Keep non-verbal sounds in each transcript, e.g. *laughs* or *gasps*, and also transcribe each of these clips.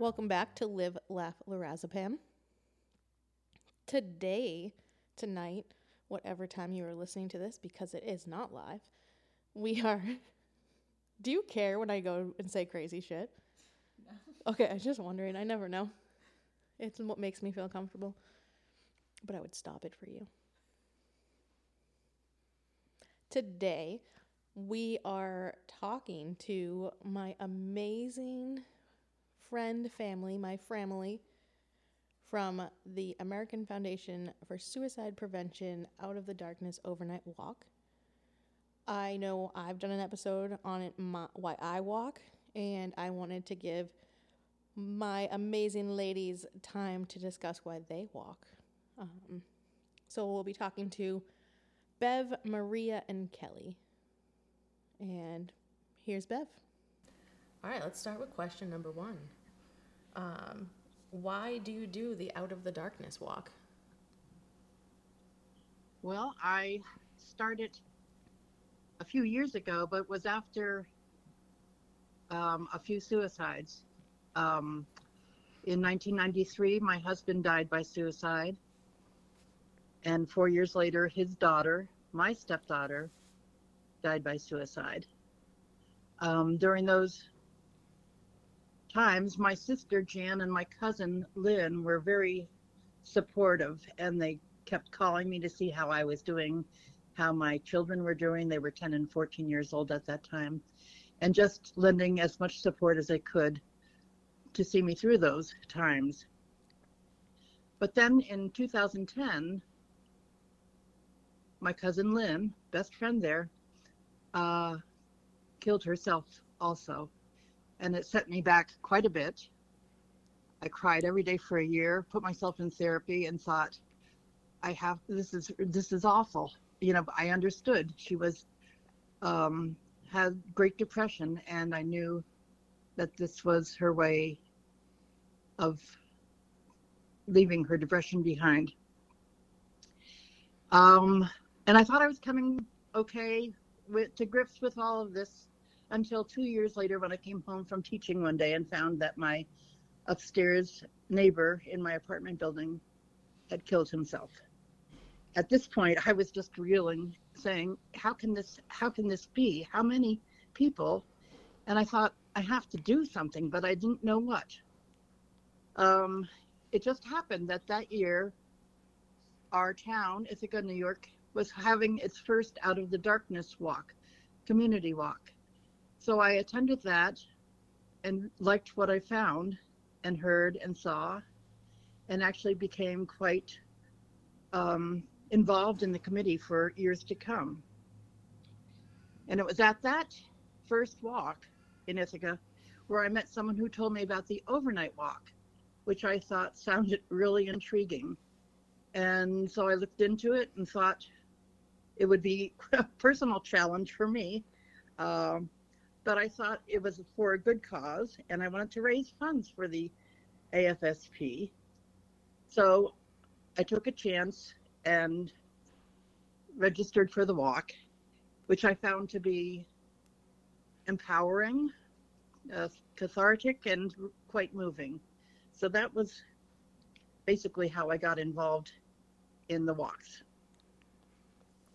Welcome back to Live, Laugh, Lorazepam. Today, tonight, whatever time you are listening to this, because it is not live, we are. *laughs* Do you care when I go and say crazy shit? No. *laughs* Okay, I was just wondering. I never know. It's what makes me feel comfortable. But I would stop it for you. Today, we are talking to my amazing friend family, my family from the American Foundation for Suicide Prevention Out of the Darkness Overnight Walk. I know I've done an episode on it, my, why I walk, and I wanted to give my amazing ladies time to discuss why they walk. Um, so we'll be talking to Bev, Maria, and Kelly. And here's Bev. All right, let's start with question number one. Um, why do you do the Out of the Darkness walk? Well, I started a few years ago, but was after um, a few suicides. Um, in 1993, my husband died by suicide. And four years later, his daughter, my stepdaughter, died by suicide. Um, during those times, my sister Jan and my cousin Lynn were very supportive, and they kept calling me to see how I was doing, how my children were doing. They were 10 and 14 years old at that time, and just lending as much support as they could to see me through those times. But then in 2010, my cousin Lynn, best friend there, uh, killed herself also and it set me back quite a bit. I cried every day for a year, put myself in therapy, and thought, I have this is this is awful. You know, I understood she was um, had great depression, and I knew that this was her way of leaving her depression behind. Um, and I thought I was coming okay with, to grips with all of this until two years later when I came home from teaching one day and found that my upstairs neighbor in my apartment building had killed himself. At this point, I was just reeling, saying, "How can this? How can this be? How many people?" And I thought I have to do something, but I didn't know what. Um, it just happened that that year, our town, Ithaca, New York, was having its first Out of the Darkness walk, community walk. So I attended that and liked what I found and heard and saw, and actually became quite um, involved in the committee for years to come. And it was at that first walk in Ithaca where I met someone who told me about the overnight walk, which I thought sounded really intriguing. And so I looked into it and thought it would be *laughs* a personal challenge for me. Um, but I thought it was for a good cause and I wanted to raise funds for the AFSP. So I took a chance and registered for the walk, which I found to be empowering, uh, cathartic, and quite moving. So that was basically how I got involved in the walks.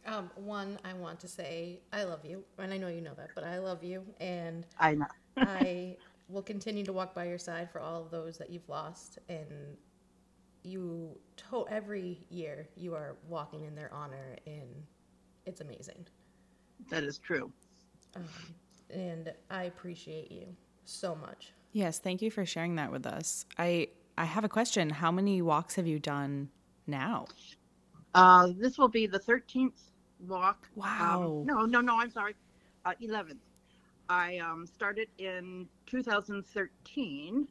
Um, one, I want to say I love you, and I know you know that, but I love you, and I know. *laughs* I will continue to walk by your side for all of those that you've lost, and you to- every year you are walking in their honor, and it's amazing. That is true. Um, and I appreciate you so much. Yes, thank you for sharing that with us. I I have a question. How many walks have you done now? Uh, this will be the 13th walk. Wow. Um, no, no, no. I'm sorry. Uh, 11th. I um, started in 2013.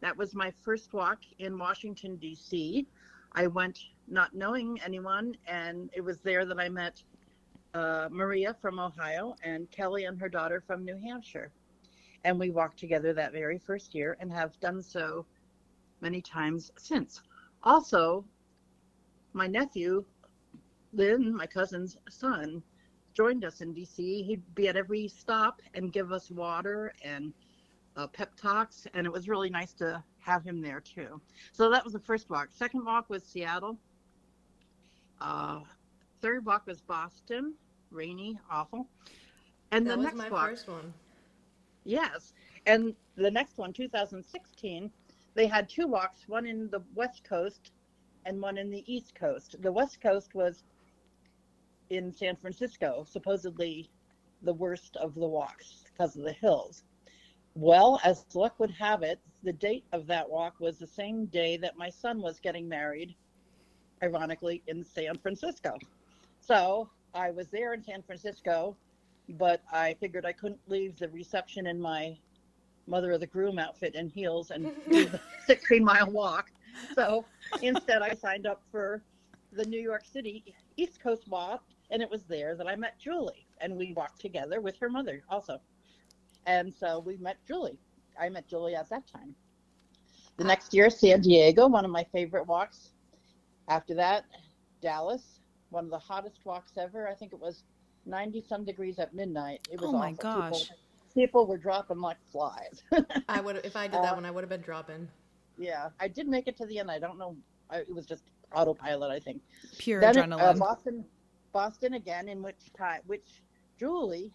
That was my first walk in Washington, D.C. I went not knowing anyone, and it was there that I met uh, Maria from Ohio and Kelly and her daughter from New Hampshire. And we walked together that very first year and have done so many times since. Also, my nephew Lynn, my cousin's son, joined us in DC. He'd be at every stop and give us water and uh, pep talks, and it was really nice to have him there too. So that was the first walk. Second walk was Seattle. Uh, third walk was Boston, rainy, awful. And that the was next my walk, first one. yes, and the next one, 2016, they had two walks, one in the West Coast and one in the East Coast. The West Coast was in San Francisco, supposedly the worst of the walks because of the hills. Well, as luck would have it, the date of that walk was the same day that my son was getting married, ironically, in San Francisco. So I was there in San Francisco, but I figured I couldn't leave the reception in my mother of the groom outfit and heels and do the *laughs* 16 mile walk. So instead, I signed up for the New York City East Coast Walk, and it was there that I met Julie, and we walked together with her mother also. And so we met Julie. I met Julie at that time. The next year, San Diego, one of my favorite walks. After that, Dallas, one of the hottest walks ever. I think it was 90 some degrees at midnight. It was Oh my gosh. People, people were dropping like flies. *laughs* I would if I did that Uh, one, I would have been dropping. yeah, I did make it to the end. I don't know. I, it was just autopilot, I think. Pure Then it- adrenaline. uh, Boston, Boston again, in which time, which Julie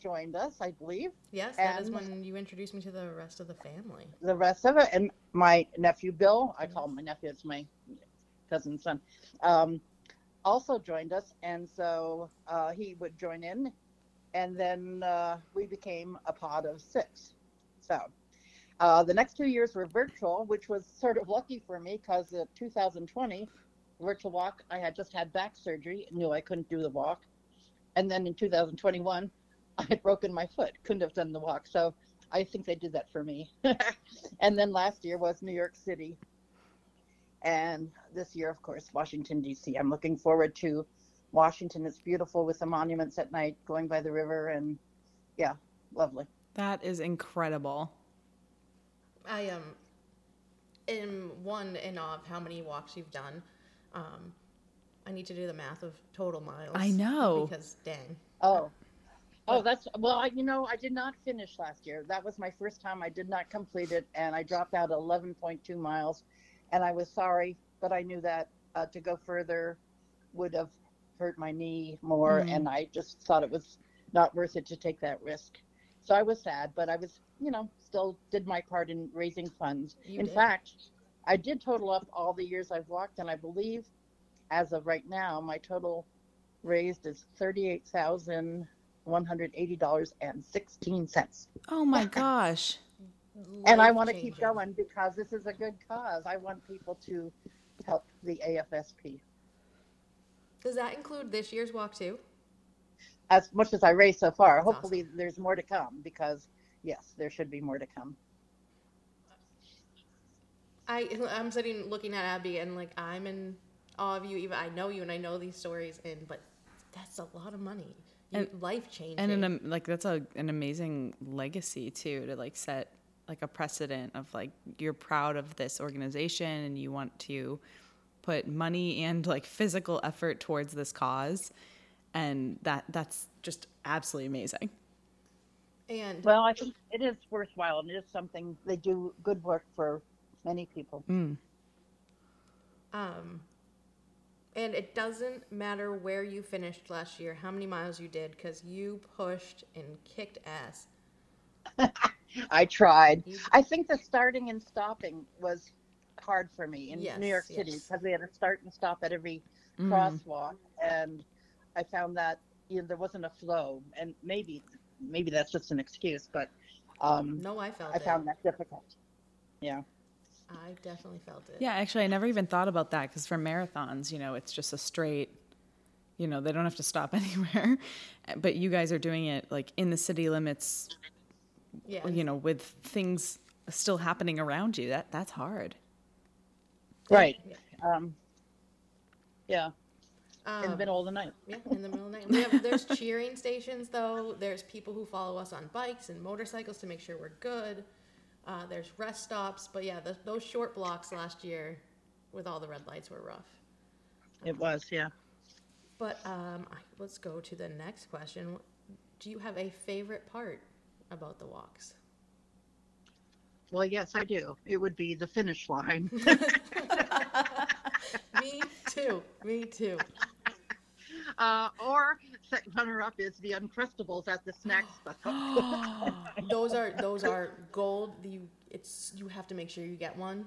joined us, I believe. Yes, that is when you introduced me to the rest of the family. The rest of it, and my nephew Bill, I call him my nephew. It's my cousin's son. Um, also joined us, and so uh, he would join in, and then uh, we became a pod of six. So uh, the next two years were virtual, which was sort of lucky for me because in 2020 virtual walk, I had just had back surgery, knew I couldn't do the walk, and then in 2021 *laughs* I had broken my foot, couldn't have done the walk. So I think they did that for me. *laughs* and then last year was New York City. And this year, of course, Washington, D.C. I'm looking forward to Washington. It's beautiful with the monuments at night going by the river. And yeah, lovely. that is incredible. I um am one in awe of how many walks you've done. Um, I need to do the math of total miles. I know. because dang. Oh, oh, that's well. I, you know, I did not finish last year. That was my first time. I did not complete it, and I dropped out 11.2 miles, and I was sorry, but I knew that uh, to go further would have hurt my knee more, Mhm. and I just thought it was not worth it to take that risk. So I was sad, but I was, you know, still did my part in raising funds. You in did. fact, I did total up all the years I've walked, and I believe, as of right now, my total raised is thirty-eight thousand one hundred eighty dollars and sixteen cents. Oh my gosh. *laughs* And I want to keep going because this is a good cause. I want people to help the AFSP. Does that include this year's walk too? As much as I raised so far, That's hopefully there's more to come because yes, there should be more to come. I I'm sitting looking at Abby and like I'm in awe of you. Even I know you and I know these stories, and but that's a lot of money. You, life changing. And an, am- like that's a an amazing legacy too to like set like a precedent of like you're proud of this organization and you want to put money and like physical effort towards this cause and that that's just absolutely amazing. and Well, I think it is worthwhile and it is something they do good work for many people. Mm. Um, and it doesn't matter where you finished last year, how many miles you did, because you pushed and kicked ass. *laughs* I tried. You- I think the starting and stopping was hard for me in Yes, New York City yes. because we had to start and stop at every Mm. crosswalk, and I found that you know, there wasn't a flow, and maybe maybe that's just an excuse, but um, No, I felt I it. found that difficult. Yeah. I definitely felt it. Yeah, actually I never even thought about that cuz for marathons, you know, it's just a straight you know, they don't have to stop *laughs* anywhere. But you guys are doing it like in the city limits, Yeah. you know, with things still happening around you. That that's hard. Right. Yeah. Um, yeah. in the Um, middle of the night. Yeah, in the middle of the night. We have, there's cheering stations though. There's people who follow us on bikes and motorcycles to make sure we're good. Uh, there's rest stops, but yeah, the, those short blocks last year with all the red lights were rough. It was, yeah. But um, let's go to the next question. Do you have a favorite part about the walks? Well, yes, I do. It would be the finish line. *laughs* *laughs* Me too. Me too. uh, or *laughs* runner up is the Uncrustables at the snack stop. *gasps* *gasps* Those are those are gold. You it's you have to make sure you get one.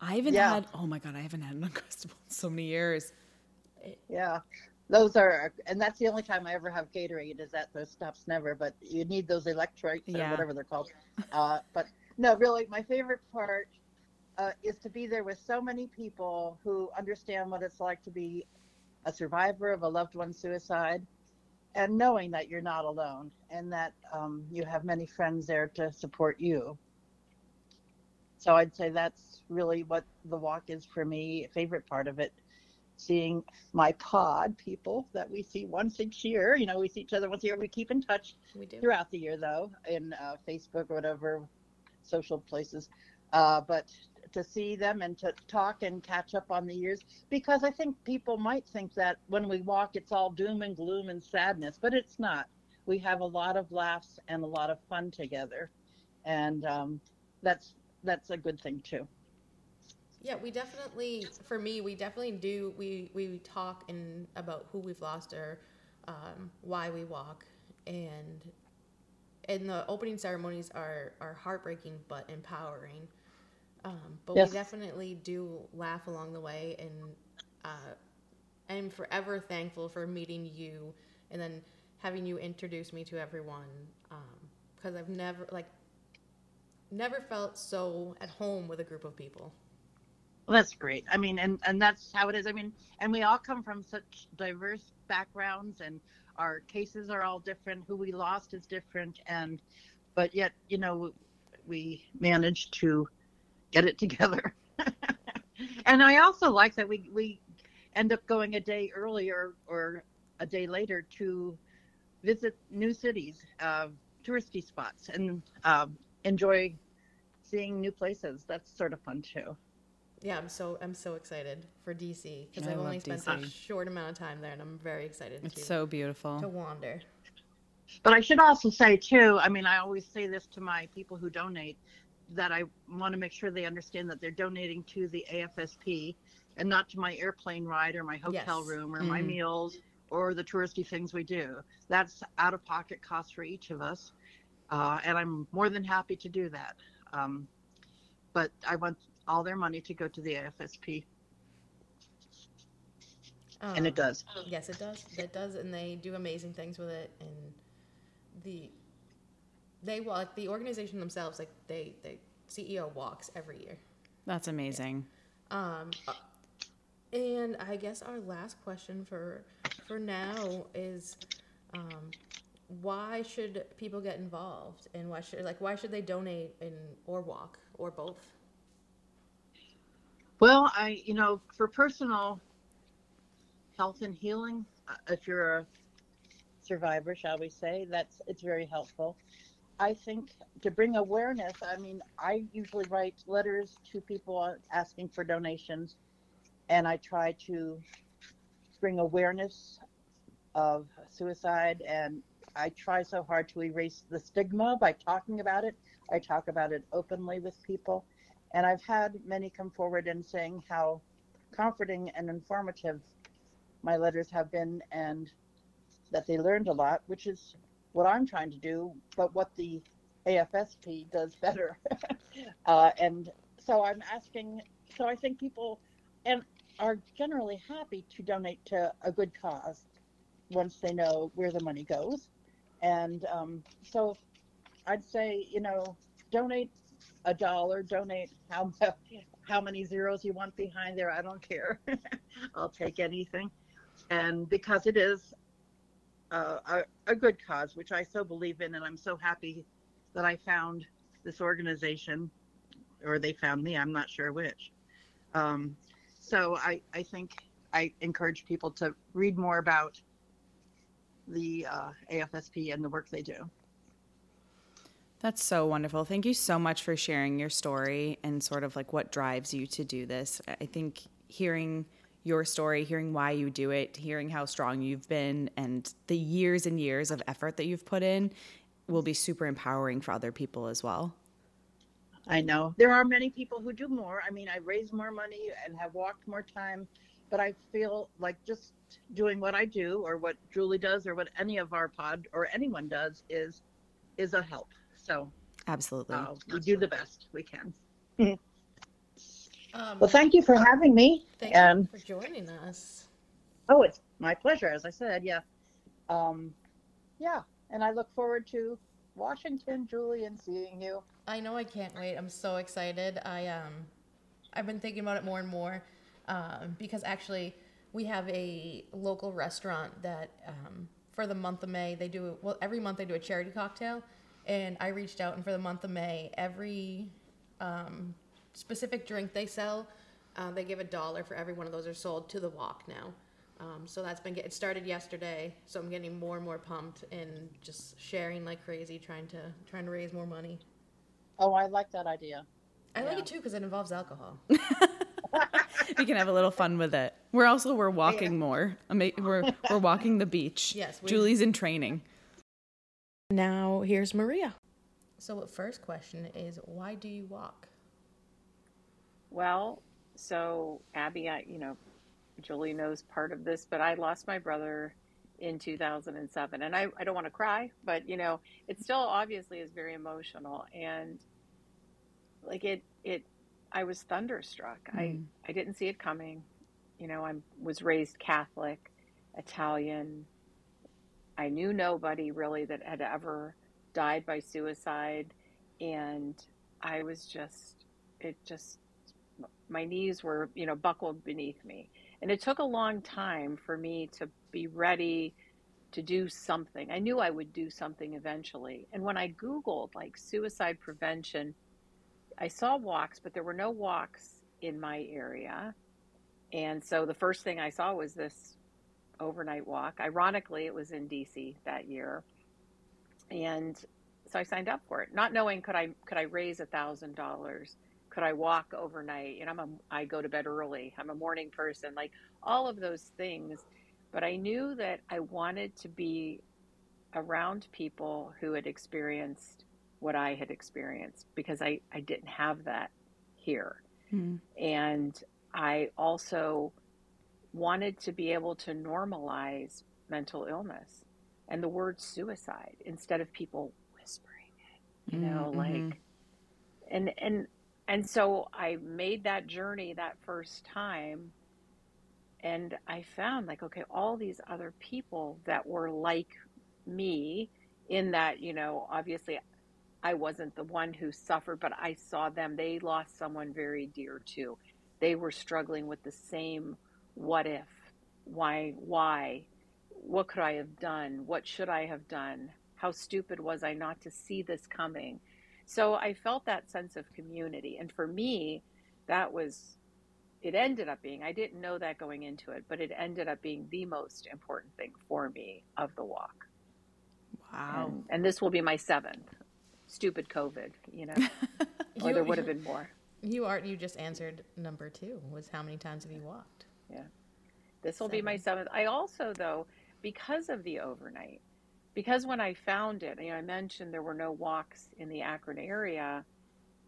I haven't Yeah. had. Oh my god, I haven't had an uncrustable in so many years. yeah. Those are, and that's the only time I ever have Gatorade is at those stops. Never, but you need those electrolytes Yeah. or whatever they're called. Uh, but no, really, my favorite part uh, is to be there with so many people who understand what it's like to be a survivor of a loved one's suicide, and knowing that you're not alone and that um, you have many friends there to support you. So I'd say that's really what the walk is for me. Favorite part of it seeing my pod people that we see once each year. You know, we see each other once a year. We keep in touch We do. throughout the year, though, in uh, Facebook or whatever social places. Uh, but to see them and to talk and catch up on the years, because I think people might think that when we walk, it's all doom and gloom and sadness, but it's not. We have a lot of laughs and a lot of fun together, and um, that's that's a good thing too. Yeah, we definitely. For me, we definitely do. We we talk in about who we've lost or um, why we walk, and and the opening ceremonies are are heartbreaking but empowering. Um, but Yes. we definitely do laugh along the way, and uh, I'm forever thankful for meeting you, and then having you introduce me to everyone. Because I've never like never felt so at home with a group of people. Well, that's great. I mean, and and that's how it is. I mean, and we all come from such diverse backgrounds, and our cases are all different. Who we lost is different, and but yet, you know, we managed to get it together. *laughs* and I also like that we we end up going a day earlier or a day later to visit new cities, uh, touristy spots, and um, enjoy seeing new places. That's sort of fun too. Yeah, I'm so I'm so excited for DC because I I've only spent DC. a short amount of time there, and I'm very excited It's to so beautiful. to wander. But I should also say too, I mean, I always say this to my people who donate that I want to make sure they understand that they're donating to the AFSP and not to my airplane ride or my hotel Yes. room or my Mhm. meals or the touristy things we do. That's out of pocket cost for each of us. Uh, and I'm more than happy to do that. Um, but I want all their money to go to the AFSP, and it Um, does. Yes, it does. It does, and they do amazing things with it. And the they walk the organization themselves like they the CEO walks every year. That's amazing. Um, uh, and I guess our last question for for now is, um, why should people get involved, and why should like why should they donate and or walk or both? Well, I, you know, for personal health and healing, uh, if you're a survivor, shall we say, that's it's very helpful. I think to bring awareness, I mean, I usually write letters to people asking for donations, and I try to bring awareness of suicide, and I try so hard to erase the stigma by talking about it. I talk about it openly with people. And I've had many come forward and saying how comforting and informative my letters have been and that they learned a lot, which is what I'm trying to do, but what the AFSP does better. *laughs* uh, and so I'm asking, so I think people and are generally happy to donate to a good cause once they know where the money goes. And um, so I'd say, you know, donate a dollar, donate how *laughs* how many zeros you want behind there. I don't care. *laughs* I'll take anything, and because it is uh, a, a good cause, which I so believe in, and I'm so happy that I found this organization, or they found me. I'm not sure which. Um, so I I think I encourage people to read more about the uh, AFSP and the work they do. That's so wonderful. Thank you so much for sharing your story and sort of like what drives you to do this. I think hearing your story, hearing why you do it, hearing how strong you've been, and the years and years of effort that you've put in will be super empowering for other people as well. I know there are many people who do more. I mean, I raise more money and have walked more time, but I feel like just doing what I do or what Julie does or what any of our pod or anyone does is is a help. So absolutely, uh, we do the best we can. *laughs* Um, well, thank you for having me. thank and you for joining us. oh, it's my pleasure. As I said, yeah, um, yeah, and I look forward to Washington, Julie, and seeing you. I know I can't wait. I'm so excited. I um, I've been thinking about it more and more, um, because actually we have a local restaurant that um, for the month of May they do well every month they do a charity cocktail, and I reached out and for the month of May every um, specific drink they sell, uh, they give a dollar for every one of those are sold to the walk now. Um, so that's been get, it started yesterday. So I'm getting more and more pumped and just sharing like crazy, trying to trying to raise more money. Oh, I like that idea. I like it too because it involves alcohol. *laughs* *laughs* we can have a little fun with it. We're also we're walking more. We're we're walking the beach. *laughs* Yes, we- Julie's in training. Now here's Maria. So first question is why do you walk? Well, so Abby, I, you know, Julie knows part of this, but I lost my brother in 2007. And I, I don't want to cry, but, you know, it still obviously is very emotional. And like it, it, I was thunderstruck. I, Mm. I didn't see it coming. You know, I was raised Catholic, Italian. I knew nobody really that had ever died by suicide. And I was just, it just, my knees were, you know, buckled beneath me. And it took a long time for me to be ready to do something. I knew I would do something eventually. And when I Googled like suicide prevention, I saw walks, but there were no walks in my area. And so the first thing I saw was this overnight walk. Ironically, it was in DC that year. And so I signed up for it, not knowing could I could I raise a thousand dollars could I walk overnight? You know, I'm a, I go to bed early. I'm a morning person, like all of those things. But I knew that I wanted to be around people who had experienced what I had experienced because I, I didn't have that here. Mm. And I also wanted to be able to normalize mental illness and the word suicide instead of people whispering it, you know, Mm, mhm. like, and, and, and so I made that journey that first time and I found like, okay, all these other people that were like me in that, you know, obviously I wasn't the one who suffered, but I saw them. They lost someone very dear to. They were struggling with the same what if, why, why, what could I have done? What should I have done? How stupid was I not to see this coming? So I felt that sense of community. And for me, that was, it ended up being, I didn't know that going into it, but it ended up being the most important thing for me of the walk. Wow. And, and this will be my seventh. Stupid COVID, you know, *laughs* or You- there would have been more. You are you just answered number two was how many times have you walked? Yeah. This will be my seventh. I also, though, because of the overnight, because when I found it, you know, I mentioned there were no walks in the Akron area.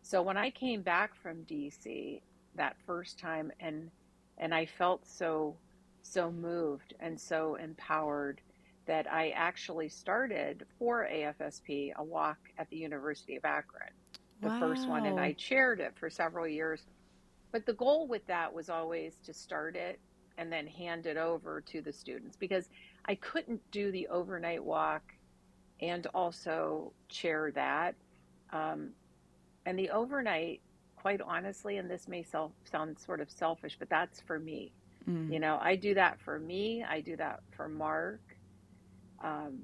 So when I came back from DC that first time, and and I felt so so moved and so empowered that I actually started for AFSP a walk at the University of Akron, the first one, and I chaired it for several years. But the goal with that was always to start it and then hand it over to the students because I couldn't do the overnight walk and also chair that. Um, and the overnight, quite honestly, and this may self, sound sort of selfish, but that's for me. Mm. You know, I do that for me, I do that for Mark. Um,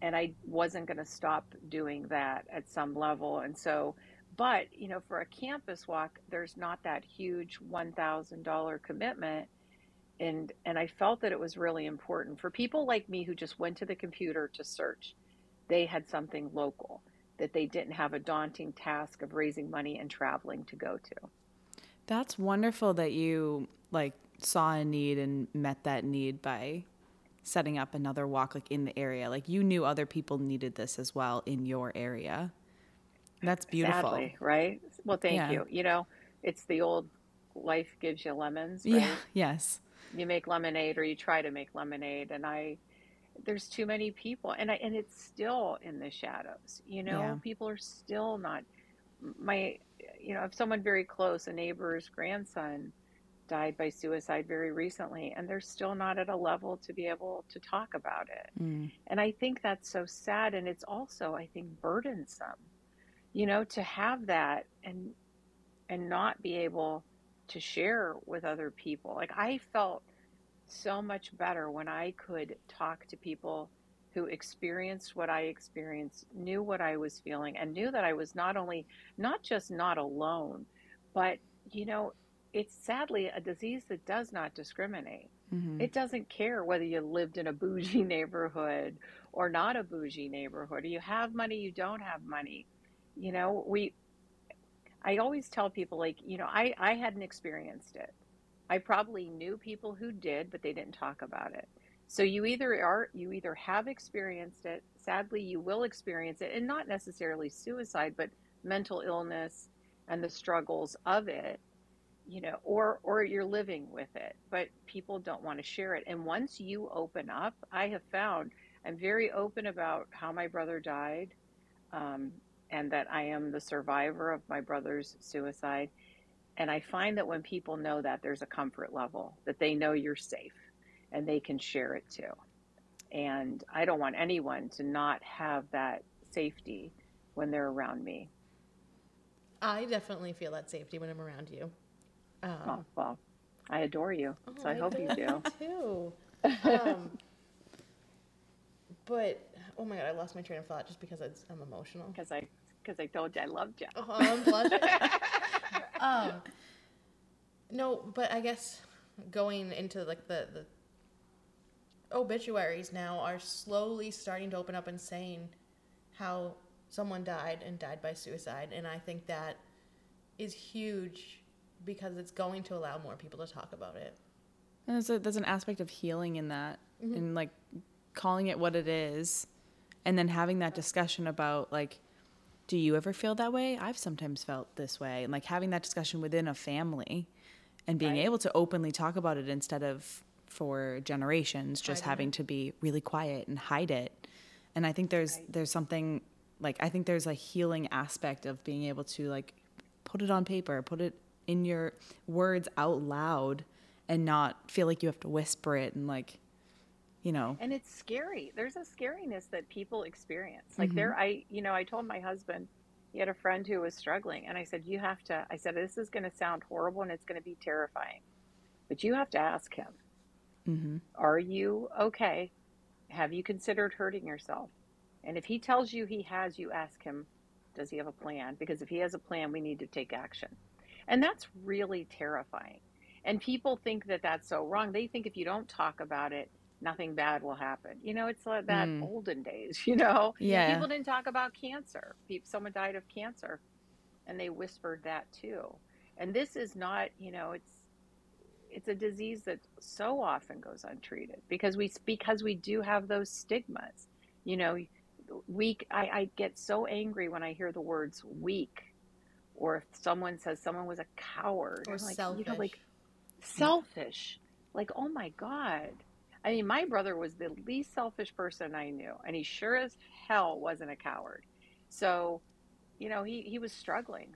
and I wasn't going to stop doing that at some level. And so, but, you know, for a campus walk, there's not that huge $1,000 commitment and and I felt that it was really important for people like me who just went to the computer to search. They had something local that they didn't have a daunting task of raising money and traveling to go to. That's wonderful that you like saw a need and met that need by setting up another walk like in the area. Like you knew other people needed this as well in your area. That's beautiful. Sadly, right? Well, thank Yeah. you. You know, it's the old life gives you lemons, right? Yeah. *laughs* Yes. You make lemonade or you try to make lemonade and I there's too many people and I and it's still in the shadows. You know, Yeah. people are still not my you know, if someone very close, a neighbor's grandson died by suicide very recently and they're still not at a level to be able to talk about it. Mm. And I think that's so sad. And it's also, I think, burdensome, you know, to have that and and not be able to share with other people. Like I felt so much better when I could talk to people who experienced what I experienced, knew what I was feeling, and knew that I was not only not just not alone, but you know, it's sadly a disease that does not discriminate. hmm It doesn't care whether you lived in a bougie *laughs* neighborhood or not a bougie neighborhood, or you have money, you don't have money. You know, we, I always tell people, like, you know, I, I hadn't experienced it. I probably knew people who did, but they didn't talk about it. So you either are, you either have experienced it, sadly, you will experience it, and not necessarily suicide, but mental illness and the struggles of it you know or or you're living with it but people don't want to share it and once you open up i have found i'm very open about how my brother died um, and that i am the survivor of my brother's suicide and i find that when people know that there's a comfort level that they know you're safe and they can share it too and i don't want anyone to not have that safety when they're around me I definitely feel that safety when I'm around you. Um, oh, well i adore you so i Oh, hope you do *laughs* too. *laughs* Um, but oh my god, I lost my train of thought just because I'm emotional. because I because I told you I loved you. Oh, I'm blushing. um, no, but I guess going into like the the obituaries now are slowly starting to open up and saying how someone died and died by suicide, and I think that is huge because it's going to allow more people to talk about it. And there's, a, there's an aspect of healing in that, Mm-hmm. and like calling it what it is, and then having that discussion about like, do you ever feel that way? I've sometimes felt this way, and like having that discussion within a family, and being Right. able to openly talk about it instead of for generations just having to be really quiet and hide it. And I think there's Right. there's something like I think there's a healing aspect of being able to like put it on paper, put it in your words out loud and not feel like you have to whisper it and like you know And it's scary. There's a scariness that people experience. Like there I you know, I told my husband he had a friend who was struggling and I said you have to I said this is going to sound horrible and it's going to be terrifying. But you have to ask him. hmm Are you okay? Have you considered hurting yourself? And if he tells you he has, you ask him, does he have a plan? Because if he has a plan, we need to take action. And that's really terrifying. And people think that that's so wrong. They think if you don't talk about it, nothing bad will happen. You know, it's like that Mm. olden days, *laughs* you know? Yeah. People didn't talk about cancer. People, someone died of cancer and they whispered that too. And this is not, you know, it's it's a disease that so often goes untreated because we because we do have those stigmas. You know, weak. I, I get so angry when I hear the words weak, or if someone says someone was a coward Or I'm like, selfish. You know, like selfish. Like, oh my god. I mean, my brother was the least selfish person I knew, and he sure as hell wasn't a coward. So, you know, he, he was struggling.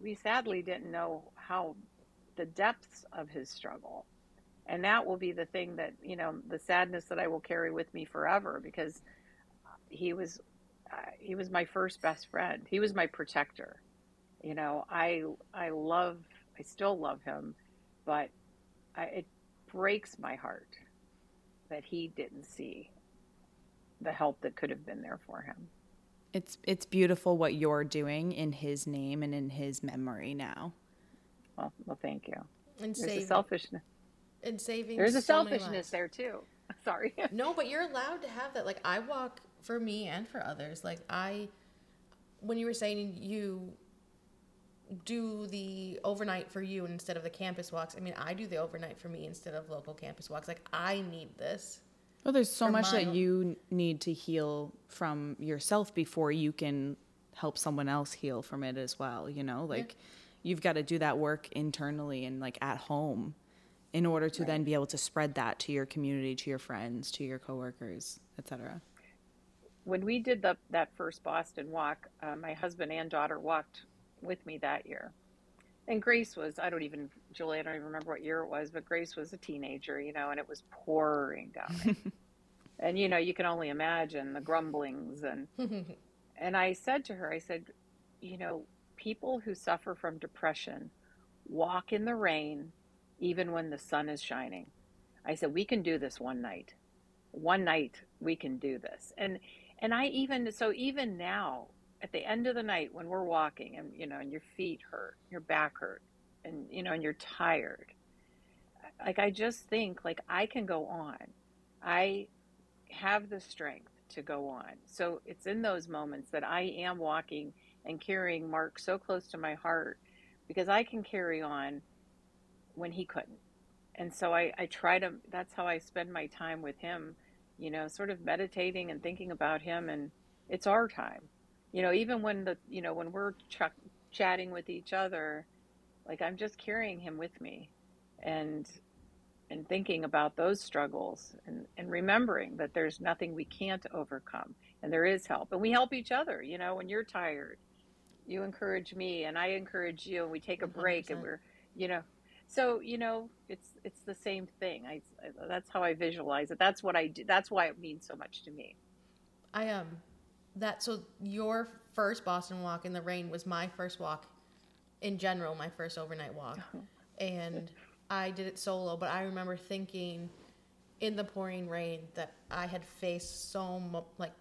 We sadly didn't know how the depths of his struggle. And that will be the thing that, you know, the sadness that I will carry with me forever because he was uh, he was my first best friend. He was my protector. You know, I I love I still love him, but I, it breaks my heart that he didn't see the help that could have been there for him. it's it's beautiful what you're doing in his name and in his memory now Well, well, thank you. And There's saving, a selfishness. and saving. There's a so selfishness there too. *laughs* Sorry. No, but you're allowed to have that. Like I walk for me and for others. Like I, when you were saying you do the overnight for you instead of the campus walks. I mean, I do the overnight for me instead of local campus walks. Like I need this. Well, there's so for much that my- you need to heal from yourself before you can help someone else heal from it as well. You know, like you've got to do that work internally and like at home in order to then be able to spread that to your community, to your friends, to your coworkers, etc. when we did the that first Boston walk, uh, my husband and daughter walked with me that year. And Grace was, I don't even, Julie, I don't even remember what year it was, but Grace was a teenager, you know, and it was pouring down. *laughs* and, you know, you can only imagine the grumblings. And, *laughs* and I said to her, I said, you know, people who suffer from depression walk in the rain even when the sun is shining. I said, we can do this one night. One night we can do this. And and I even so even now at the end of the night when we're walking and you know and your feet hurt, your back hurt, and you know and you're tired. Like I just think like I can go on. I have the strength to go on. So it's in those moments that I am walking and carrying Mark so close to my heart because I can carry on when he couldn't. And so I, I try to, that's how I spend my time with him, you know, sort of meditating and thinking about him. And it's our time, you know, even when the, you know, when we're ch- chatting with each other, like I'm just carrying him with me and, and thinking about those struggles and, and remembering that there's nothing we can't overcome and there is help. And we help each other, you know, when you're tired, you encourage me and I encourage you and we take a break and 100%. we're, you know, so you know it's it's the same thing. I, I- that's how i visualize it. That's what i do that's why it means so much to me. I um that so your first Boston walk in the rain was my first walk in general, my first overnight walk. *laughs* And I did it solo, but I remember thinking in the pouring rain that I had faced so much like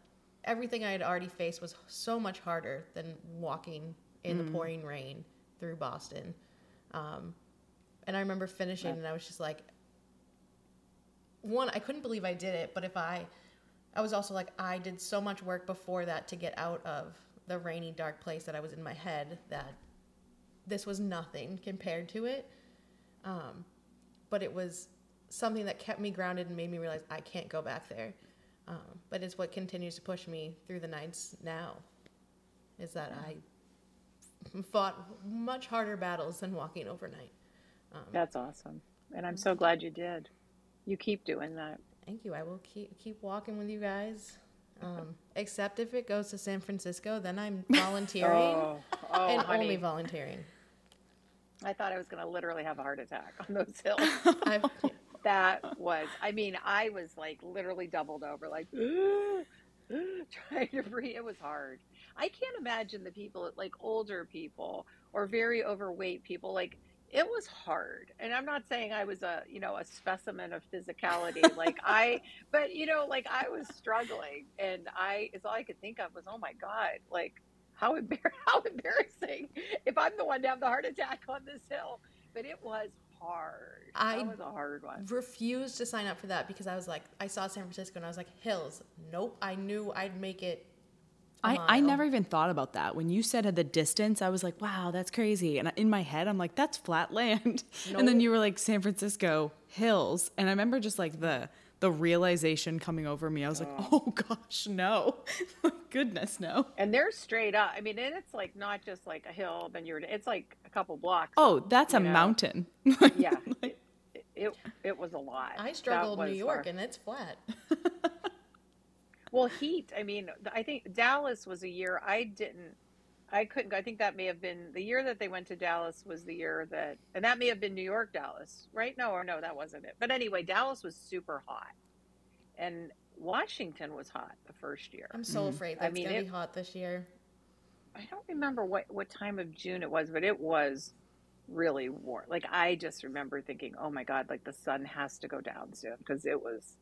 everything I had already faced was so much harder than walking in the pouring rain through Boston. Um, and I remember finishing, and I was just like, one, I couldn't believe I did it, but if I, I was also like, I did so much work before that to get out of the rainy, dark place that I was in my head that this was nothing compared to it. Um, but it was something that kept me grounded and made me realize I can't go back there. Um, but it's what continues to push me through the nights now. Is that I fought much harder battles than walking overnight. Um, that's awesome and i'm so glad you did you keep doing that Thank you. I will keep keep walking with you guys. Um, except if it goes to San Francisco, then I'm *laughs* volunteering oh, oh and honey. only volunteering. i thought i was going to literally have a heart attack on those *laughs* hills I've, *laughs* that was i mean i was like literally doubled over like *gasps* *gasps* trying to breathe it was hard i can't imagine the people like older people or very overweight people like it was hard and i'm not saying i was a you know a specimen of physicality like i *laughs* but you know like i was struggling and i it's all i could think of was oh my god like how, embar- *laughs* how embarrassing if i'm the one to have the heart attack on this hill but it was hard I that was a hard one refused to sign up for that because I was like, I saw San Francisco and I was like, hills. Nope. I knew I'd make it. I I, I never even thought about that. When you said at the distance, I was like, wow, that's crazy. And in my head, I'm like, that's flat *laughs* land. And then you were like, San Francisco hills. And I remember just like the the realization coming over me. I was like, oh, *laughs* oh gosh, no. *laughs* Goodness, no. and they're straight up i mean and it's like not just like a hill then you're it's like a couple blocks Oh, that's a know. mountain. yeah it, it it was a lot I That struggled New York hard. and it's flat. Well heat i mean i think dallas was a year i didn't i couldn't i think that may have been the year that they went to dallas was the year that and that may have been new york dallas right no or no that wasn't it but anyway dallas was super hot and washington was hot the first year I'm so mm-hmm. afraid I that's mean, gonna it- be hot this year. I don't remember what what time of June it was, but it was really warm. Like I just remember thinking, "Oh my god, like the sun has to go down soon because it was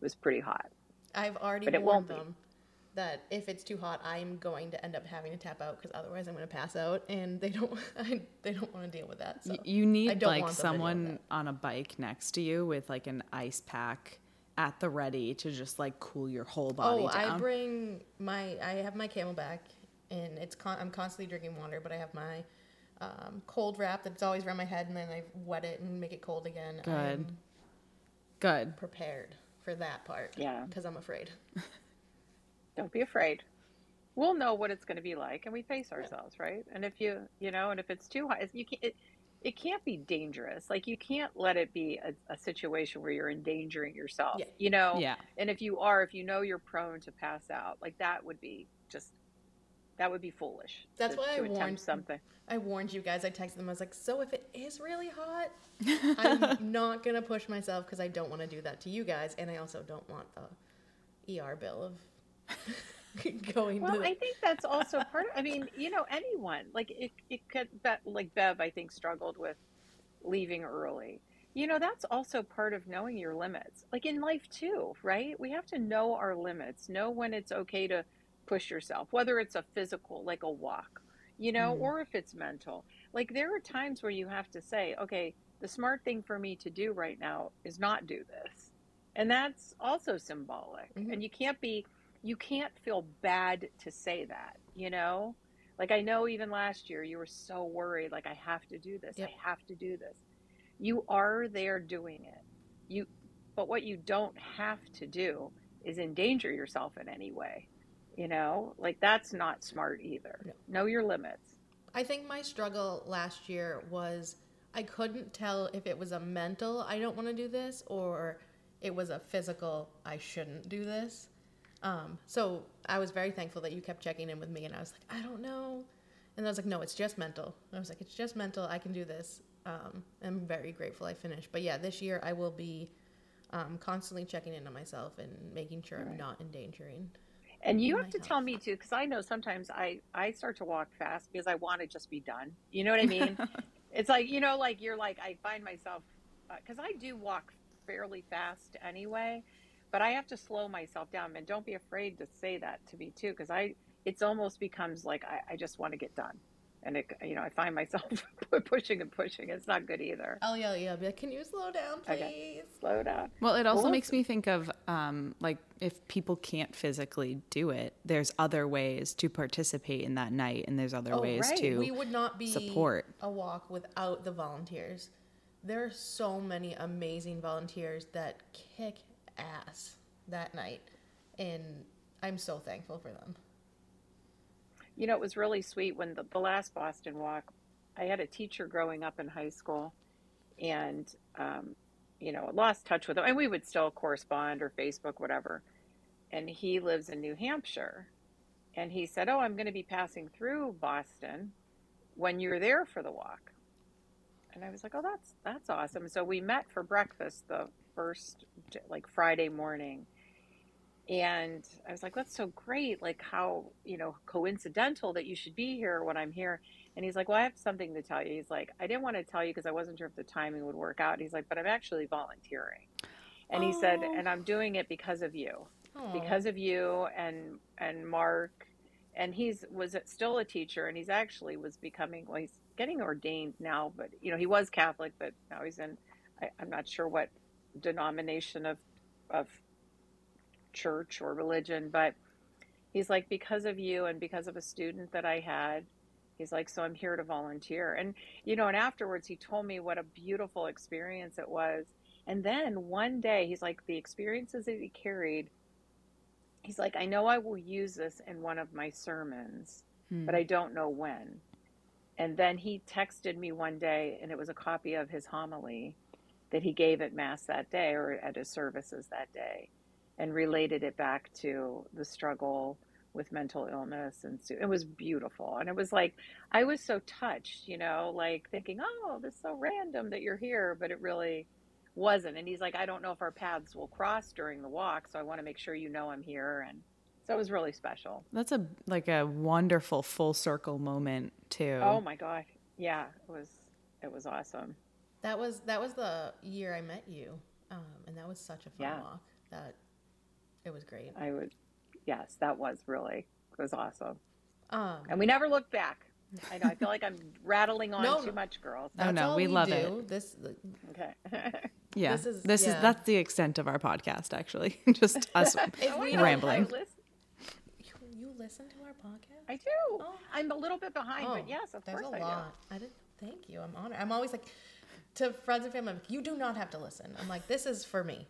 it was pretty hot." I've already But it warned won't be. them that if it's too hot, I'm going to end up having to tap out because otherwise I'm going to pass out, and they don't. *laughs* I, they don't want to deal with that. So Y- you need like want them to deal with someone on a bike next to you with like an ice pack at the ready to just like cool your whole body Oh, down. I bring my. I have my CamelBak, and it's. Con- I'm constantly drinking water, but I have my um, cold wrap that's always around my head, and then I wet it and make it cold again. Good. I'm Good. prepared for that part. Yeah. Because I'm afraid. *laughs* Don't be afraid. We'll know what it's going to be like, and we face ourselves, right? And if you, you know, and if it's too high, you can't. It, it can't be dangerous. Like you can't let it be a, a situation where you're endangering yourself. Yeah. You know. Yeah. And if you are, if you know you're prone to pass out, like that would be just. That would be foolish. That's to, why I warned- something. I warned you guys. I texted them. I was like, so if it is really hot, *laughs* I'm not going to push myself because I don't want to do that to you guys. And I also don't want the ER bill of *laughs* going Well, to. I think that's also part of. I mean, you know, anyone like it. It could. But like Bev, I think struggled with leaving early. You know, that's also part of knowing your limits. Like in life too, right? We have to know our limits. Know when it's okay to push yourself, whether it's a physical, like a walk, you know, Mhm. or if it's mental. Like there are times where you have to say, okay, the smart thing for me to do right now is not do this. And that's also symbolic. Mhm. And you can't be you can't feel bad to say that, you know? Like I know even last year you were so worried like I have to do this. Yep. I have to do this. You are there doing it. You but what you don't have to do is endanger yourself in any way. You know? Like that's not smart either. No. Know your limits. I think my struggle last year was I couldn't tell if it was a mental I don't want to do this or it was a physical I shouldn't do this. Um, so I was very thankful that you kept checking in with me and I was like, I don't know. And I was like, no, it's just mental. I was like, it's just mental. I can do this. Um, I'm very grateful I finished. But yeah, this year I will be um, constantly checking in on myself and making sure I'm not endangering. And you oh my have to health. tell me too, because I know sometimes I I start to walk fast because I want to just be done. You know what I mean? *laughs* it's like you know, like you're like I find myself uh, because I do walk fairly fast anyway, but I have to slow myself down. And don't be afraid to say that to me too, because I it's almost becomes like I, I just want to get done, and it you know I find myself *laughs* pushing and pushing. It's not good either. Oh yeah, yeah. at be like, can you slow down, please? Okay. Slow down. Well, it also Well, makes me think of um, like if people can't physically do it, there's other ways to participate in that night, and there's other ways right. to. Oh, we would not be support. a walk without the volunteers. There are so many amazing volunteers that kick ass that night, and I'm so thankful for them. You know, it was really sweet when the, the last Boston walk, I had a teacher growing up in high school and, um, you know, lost touch with him. And we would still correspond or Facebook, whatever. And he lives in New Hampshire. And he said, Oh, I'm going to be passing through Boston when you're there for the walk. And I was like, Oh, that's, that's awesome. So we met for breakfast the first, like Friday morning and I was like, that's so great. Like, how, you know, coincidental that you should be here when I'm here. And he's like, well, I have something to tell you. He's like, I didn't want to tell you because I wasn't sure if the timing would work out. He's like, but I'm actually volunteering. And he said, Oh. and I'm doing it because of you, Aw. because of you and, and Mark. And he's was still a teacher and he's actually was becoming, well, he's getting ordained now, but, you know, he was Catholic, but now he's in, I, I'm not sure what denomination of, of church or religion, but he's like, because of you and because of a student that I had, he's like, so I'm here to volunteer. And, you know, and afterwards he told me what a beautiful experience it was. And then one day he's like, the experiences that he carried, he's like, I know I will use this in one of my sermons, Hmm. but I don't know when. And then he texted me one day, and it was a copy of his homily that he gave at Mass that day or at his services that day and related it back to the struggle with mental illness and so it was beautiful and it was like i was so touched you know like thinking oh this is so random that you're here but it really wasn't and he's like i don't know if our paths will cross during the walk so i want to make sure you know i'm here and so it was really special That's a like a wonderful full circle moment too. oh my god yeah it was it was awesome that was that was the year I met you, um, and that was such a fun Yeah. walk. That it was great. i would yes that was really it was awesome Um, and we never looked back i know i feel like i'm rattling on *laughs* No, too much girls Oh, no, all we love do. it. This okay *laughs* yeah, this this is- is that's the extent of our podcast actually. *laughs* Just us If we I don't- know, rambling. Listen- you, you listen to our podcast? I do. Oh. I'm a little bit behind, Oh, but yes, of there's course a I lot. I did. Thank you. I'm honored. I'm always like to friends and family. I'm like, you do not have to listen. I'm like, this is for me.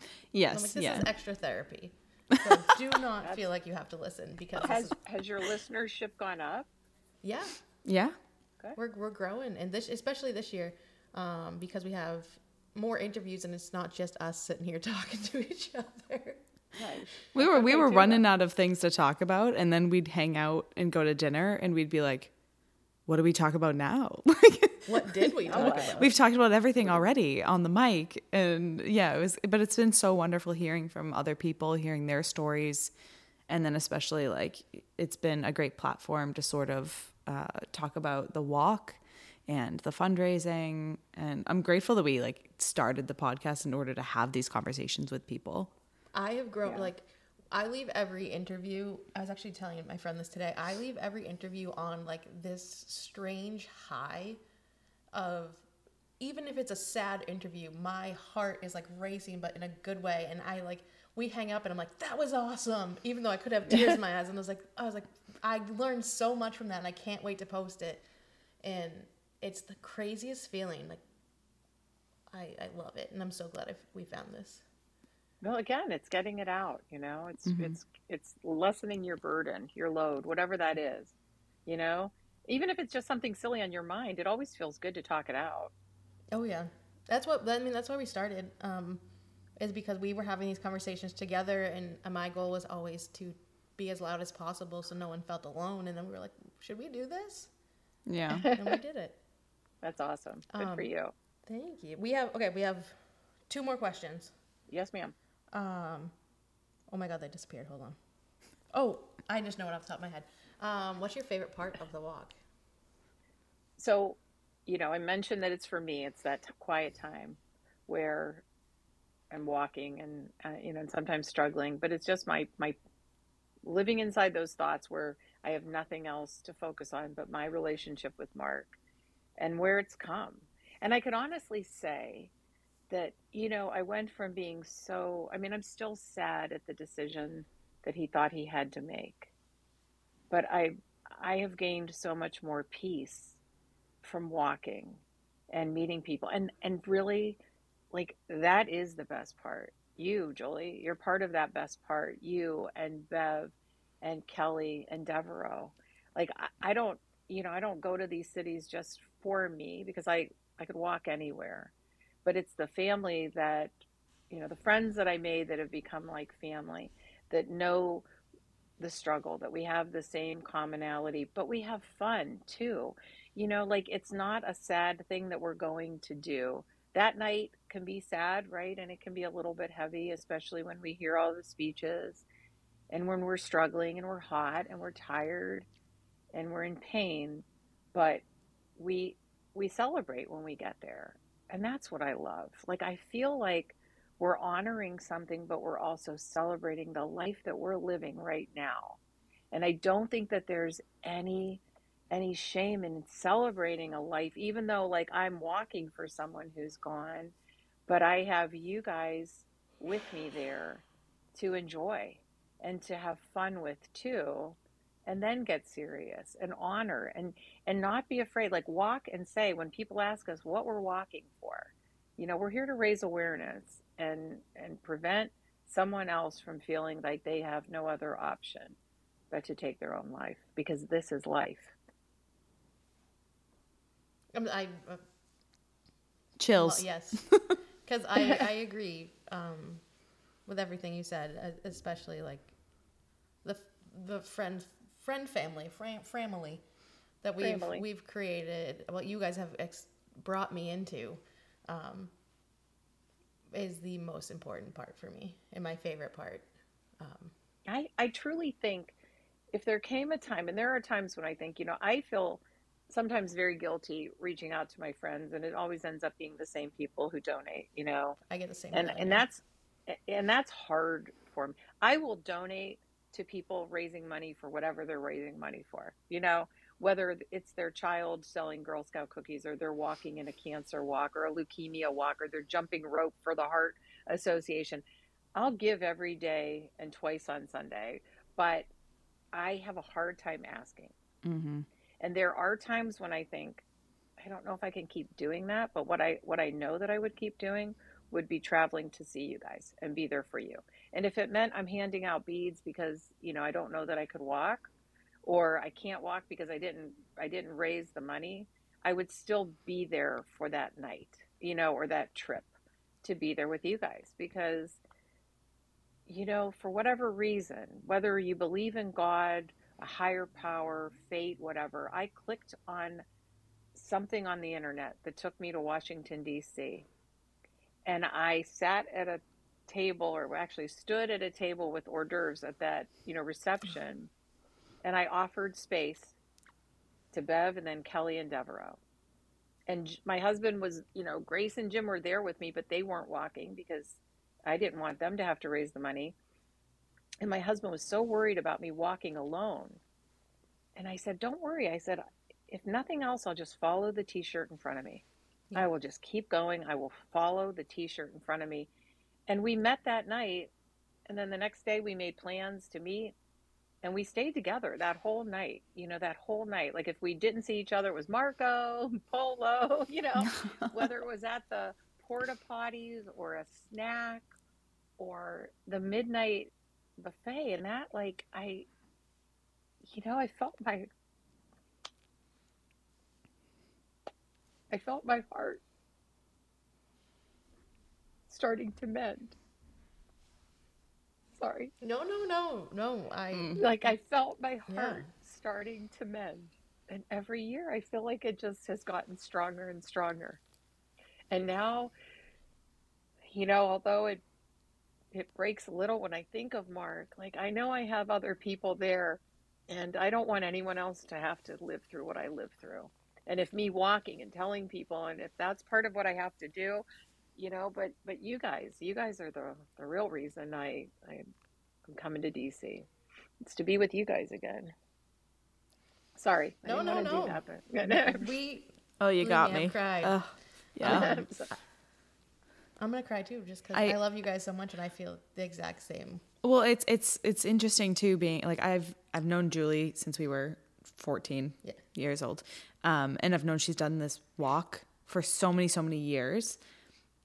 I'm Yes, like, this yeah. is extra therapy. *laughs* So do not feel like you have to listen because Has is, has your listenership gone up? yeah, yeah. we're we're growing, and this especially this year, um, because we have more interviews, and it's not just us sitting here *laughs* talking to each other. Nice. We were we were too, running out of things to talk about, and then we'd hang out and go to dinner, and we'd be like, "What do we talk about now?" *laughs* Like, What did we talk about? we've talked about everything already on the mic, and yeah, it was. But it's been so wonderful hearing from other people, hearing their stories, and then especially like it's been a great platform to sort of uh, talk about the walk and the fundraising, and I'm grateful that we like started the podcast in order to have these conversations with people. I have grown Yeah. like I leave every interview. I was actually telling my friend this today. I leave every interview on like this strange high of even if it's a sad interview, my heart is like racing, but in a good way. And I like we hang up, and I'm like, that was awesome. Even though I could have *laughs* tears in my eyes, and I was like, I was like, I learned so much from that, and I can't wait to post it. And it's the craziest feeling. Like I I love it, and I'm so glad if we found this. Well, again, it's getting it out. You know, it's Mm-hmm. it's it's lessening your burden, your load, whatever that is. You know, even if it's just something silly on your mind, it always feels good to talk it out. Oh yeah, that's what I mean. That's why we started. Um, is because we were having these conversations together, and my goal was always to be as loud as possible, so no one felt alone. And then we were like, should we do this? Yeah. And we did it. *laughs* That's awesome. Good for Um, you. Thank you. We have okay. We have two more questions. Yes, ma'am. Um, oh my god, they disappeared. Hold on. Oh, I just know it off the top of my head. Um, what's your favorite part of the walk? So, you know, I mentioned that it's for me. It's that quiet time where I'm walking and uh, you know, and sometimes struggling, but it's just my my living inside those thoughts where I have nothing else to focus on but my relationship with Mark and where it's come. And I could honestly say that you know, I went from being so I mean, I'm still sad at the decision that he thought he had to make. But I I have gained so much more peace from walking and meeting people. And and really like that is the best part. You Julie you're part of that best part. You and bev and kelly and devereaux. Like I, I don't you know i don't go to these cities just for me because i i could walk anywhere. But it's the family that you know the friends that i made that have become like family that know the struggle that we have the same commonality but we have fun too. You know like it's not a sad thing that we're going to do. That night can be sad right? And it can be a little bit heavy especially when we hear all the speeches and when we're struggling and we're hot and we're tired and we're in pain. But we we celebrate when we get there. And that's what i love. Like i feel like we're honoring something but we're also celebrating the life that we're living right now. And i don't think that there's any any shame in celebrating a life even though like i'm walking for someone who's gone but i have you guys with me there to enjoy and to have fun with too and then get serious and honor and and not be afraid. Like walk and say when people ask us what we're walking for you know we're here to raise awareness and and prevent someone else from feeling like they have no other option but to take their own life because this is life Um, I uh, Chills. Well, yes, *laughs* because I I agree um, with everything you said, e- especially like the the friend friend family fam- family that we've Family. we've created. What you guys have ex- brought me into um, is the most important part for me and my favorite part. Um, I, I truly think if there came a time, and there are times when I think, you know, I feel sometimes very guilty reaching out to my friends, and it always ends up being the same people who donate, you know, I get the same. and and that's and that's hard for me. I will donate to people raising money for whatever they're raising money for, you know, whether it's their child selling Girl Scout cookies, or they're walking in a cancer walk, or a leukemia walk, or they're jumping rope for the Heart Association. I'll give every day and twice on Sunday, but I have a hard time asking. Mm-hmm. And there are times when I think, I don't know if I can keep doing that, but what I what I know that I would keep doing would be traveling to see you guys and be there for you. And if it meant I'm handing out beads because, you know, I don't know that I could walk or I can't walk because I didn't I didn't raise the money, I would still be there for that night, you know, or that trip to be there with you guys because you know, for whatever reason, whether you believe in God, a higher power, fate, whatever, I clicked on something on the internet that took me to Washington D.C. and I sat at a table or actually stood at a table with hors d'oeuvres at that, you know, reception and I offered space to Bev and then Kelly and Devereaux. And my husband was, you know, Grace and Jim were there with me, but they weren't walking because I didn't want them to have to raise the money. And my husband was so worried about me walking alone. And I said, Don't worry. I said, If nothing else, I'll just follow the t shirt in front of me. Yeah. I will just keep going. I will follow the t shirt in front of me. And we met that night. And then the next day, we made plans to meet and we stayed together that whole night you know that whole night. Like if we didn't see each other it was marco *laughs* polo you know *laughs* whether it was at the porta potties or a snack or the midnight buffet. And that like i you know i felt my i felt my heart starting to mend sorry. No, no, no, no. I mm. like I felt my heart yeah. starting to mend. And every year I feel like it just has gotten stronger and stronger. And now you know, although it it breaks a little when I think of Mark, like I know I have other people there and I don't want anyone else to have to live through what I live through. And if me walking and telling people and if that's part of what I have to do, you know but but you guys you guys are the the real reason i, I i'm coming to dc it's to be with you guys again. Sorry no no no. that, but... *laughs* we oh you got me. cried. Uh, yeah. I'm gonna cry too just because I, I love you guys so much and i feel the exact same. Well it's it's it's interesting too being like i've i've known julie since we were 14 yeah. years old um, and i've known she's done this walk for so many so many years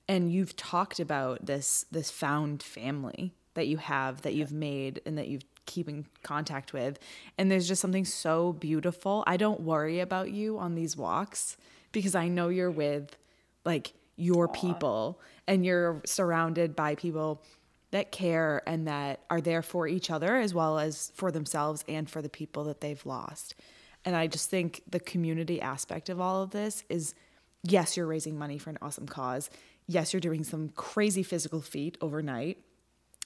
and you've talked about this this found family that you have that you've made and that you've keeping contact with and there's just something so beautiful i don't worry about you on these walks because i know you're with like your Aww. people and you're surrounded by people that care and that are there for each other as well as for themselves and for the people that they've lost and i just think the community aspect of all of this is yes you're raising money for an awesome cause yes, you're doing some crazy physical feat overnight.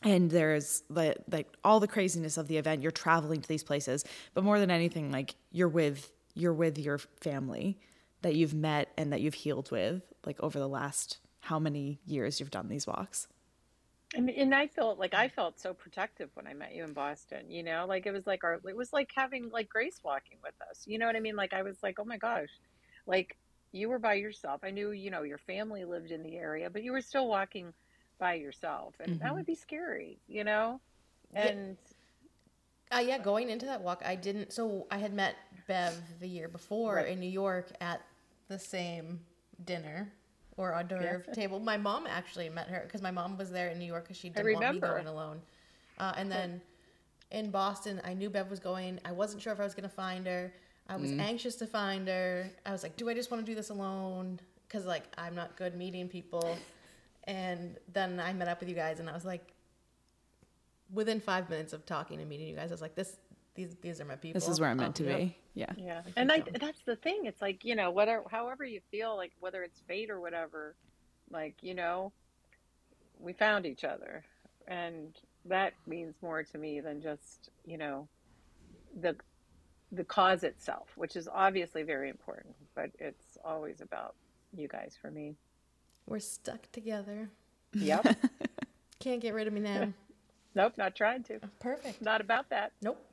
And there's the like all the craziness of the event. You're traveling to these places, but more than anything, like you're with you're with your family that you've met and that you've healed with, like over the last how many years you've done these walks. And, and I felt like I felt so protective when I met you in Boston, you know, like it was like our, it was like having like Grace walking with us, you know what I mean? Like I was like, oh my gosh, like you were by yourself. I knew, you know, your family lived in the area, but you were still walking by yourself. And mm-hmm. that would be scary, you know? And yeah. Uh, yeah, going into that walk, I didn't. So I had met Bev the year before right. in New York at the same dinner or hors d'oeuvre yeah. table. My mom actually met her because my mom was there in New York because she didn't want me going alone. Uh, and then in Boston, I knew Bev was going. I wasn't sure if I was going to find her. I was mm. anxious to find her. I was like, do I just want to do this alone? Because like I'm not good meeting people. And then I met up with you guys, and I was like, within five minutes of talking and meeting you guys, I was like, this, these, these are my people. This is where I'm meant to be. Yeah. Yeah. And I, that's the thing. It's like you know, whether however you feel, like whether it's fate or whatever, like you know, we found each other, and that means more to me than just you know, the the cause itself, which is obviously very important, but it's always about you guys for me. We're stuck together. Yep. *laughs* Can't get rid of me now. *laughs* nope, not trying to. Perfect. Not about that. Nope.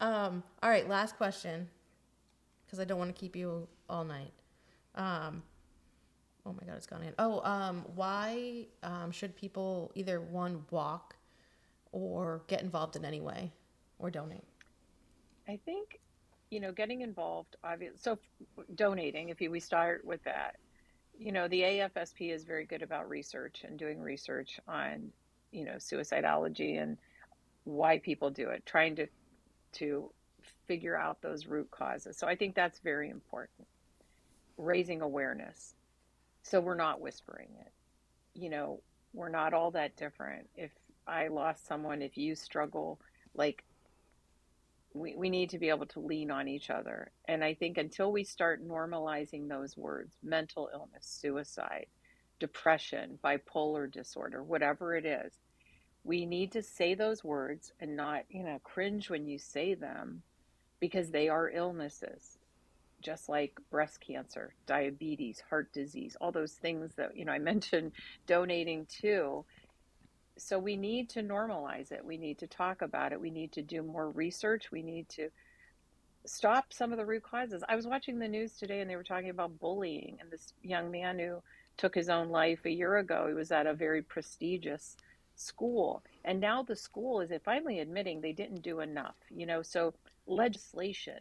Um, all right, last question, because I don't want to keep you all night. Um, oh my God, it's gone in. Oh, um, why um, should people either one walk or get involved in any way or donate? I think, you know, getting involved, obviously, so donating, if we start with that, you know, the AFSP is very good about research and doing research on, you know, suicidology and why people do it, trying to to figure out those root causes. So I think that's very important. Raising awareness. So we're not whispering it. You know, we're not all that different. If I lost someone, if you struggle, like we, we need to be able to lean on each other. And I think until we start normalizing those words mental illness, suicide, depression, bipolar disorder, whatever it is we need to say those words and not, you know, cringe when you say them because they are illnesses, just like breast cancer, diabetes, heart disease, all those things that, you know, I *laughs* mentioned donating to so we need to normalize it. We need to talk about it. We need to do more research. We need to stop some of the root causes. I was watching the news today and they were talking about bullying and this young man who took his own life a year ago. He was at a very prestigious school. And now the school is finally admitting they didn't do enough, you know, so legislation,